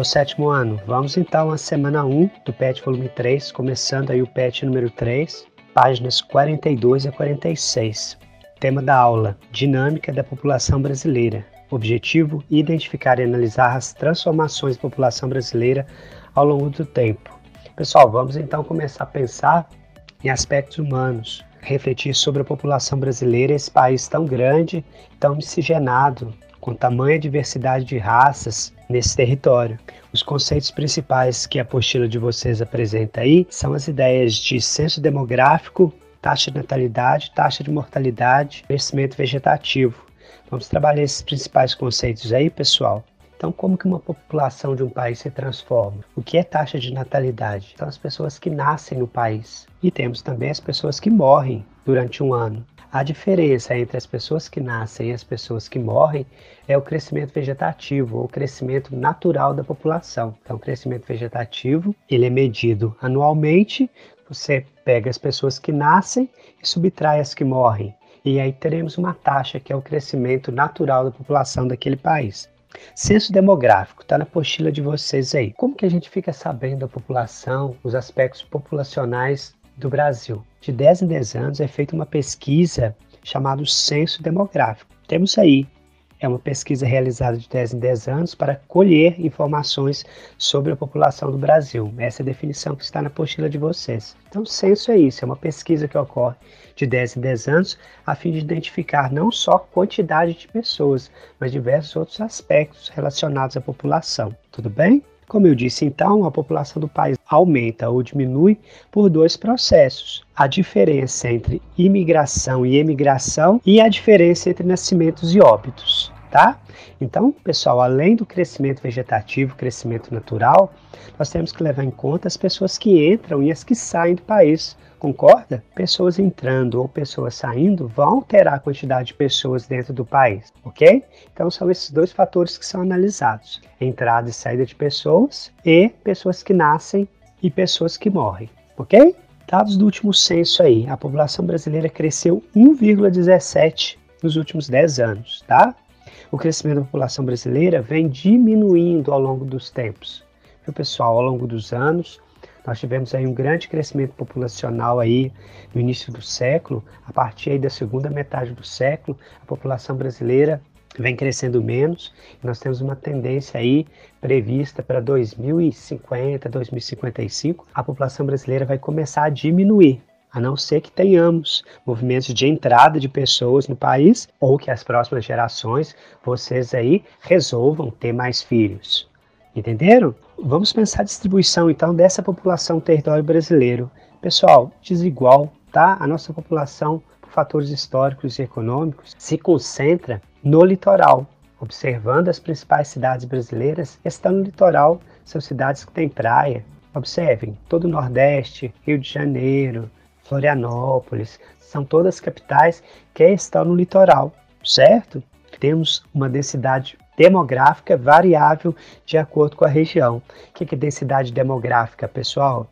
o sétimo ano, vamos então à semana 1 do PET volume 3, começando aí o PET número 3, páginas 42 a 46. Tema da aula: Dinâmica da população brasileira. Objetivo: identificar e analisar as transformações da população brasileira ao longo do tempo. Pessoal, vamos então começar a pensar em aspectos humanos, refletir sobre a população brasileira, esse país tão grande, tão miscigenado, com tamanha diversidade de raças nesse território. Os conceitos principais que a apostila de vocês apresenta aí são as ideias de censo demográfico, taxa de natalidade, taxa de mortalidade, crescimento vegetativo. Vamos trabalhar esses principais conceitos aí, pessoal. Então, como que uma população de um país se transforma? O que é taxa de natalidade? São as pessoas que nascem no país. E temos também as pessoas que morrem durante um ano. A diferença entre as pessoas que nascem e as pessoas que morrem é o crescimento vegetativo, ou o crescimento natural da população. Então, o crescimento vegetativo, ele é medido anualmente. Você pega as pessoas que nascem e subtrai as que morrem. E aí teremos uma taxa que é o crescimento natural da população daquele país. Censo demográfico, está na apostila de vocês aí. Como que a gente fica sabendo da população, os aspectos populacionais do Brasil? De 10 em 10 anos é feita uma pesquisa chamada Censo Demográfico. Temos aí é uma pesquisa realizada de 10 em 10 anos para colher informações sobre a população do Brasil. Essa é a definição que está na apostila de vocês. Então, censo é isso, é uma pesquisa que ocorre de 10 em 10 anos a fim de identificar não só quantidade de pessoas, mas diversos outros aspectos relacionados à população. Tudo bem? Como eu disse, então, a população do país aumenta ou diminui por dois processos: a diferença entre imigração e emigração e a diferença entre nascimentos e óbitos tá? Então, pessoal, além do crescimento vegetativo, crescimento natural, nós temos que levar em conta as pessoas que entram e as que saem do país. Concorda? Pessoas entrando ou pessoas saindo vão alterar a quantidade de pessoas dentro do país, ok? Então são esses dois fatores que são analisados: entrada e saída de pessoas e pessoas que nascem e pessoas que morrem, ok? Dados do último censo aí, a população brasileira cresceu 1,17 nos últimos 10 anos, tá? O crescimento da população brasileira vem diminuindo ao longo dos tempos. Viu, pessoal? Ao longo dos anos, nós tivemos aí um grande crescimento populacional aí no início do século, a partir aí da segunda metade do século, a população brasileira vem crescendo menos. Nós temos uma tendência aí prevista para 2050, 2055, a população brasileira vai começar a diminuir a não ser que tenhamos movimentos de entrada de pessoas no país ou que as próximas gerações, vocês aí, resolvam ter mais filhos. Entenderam? Vamos pensar a distribuição então dessa população território brasileiro. Pessoal, desigual, tá? A nossa população, por fatores históricos e econômicos, se concentra no litoral. Observando as principais cidades brasileiras, estão no litoral, são cidades que têm praia. Observem, todo o Nordeste, Rio de Janeiro, Florianópolis, são todas capitais que estão no litoral, certo? Temos uma densidade demográfica variável de acordo com a região. O que é densidade demográfica, pessoal?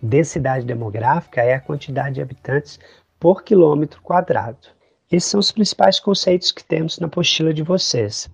Densidade demográfica é a quantidade de habitantes por quilômetro quadrado. Esses são os principais conceitos que temos na apostila de vocês.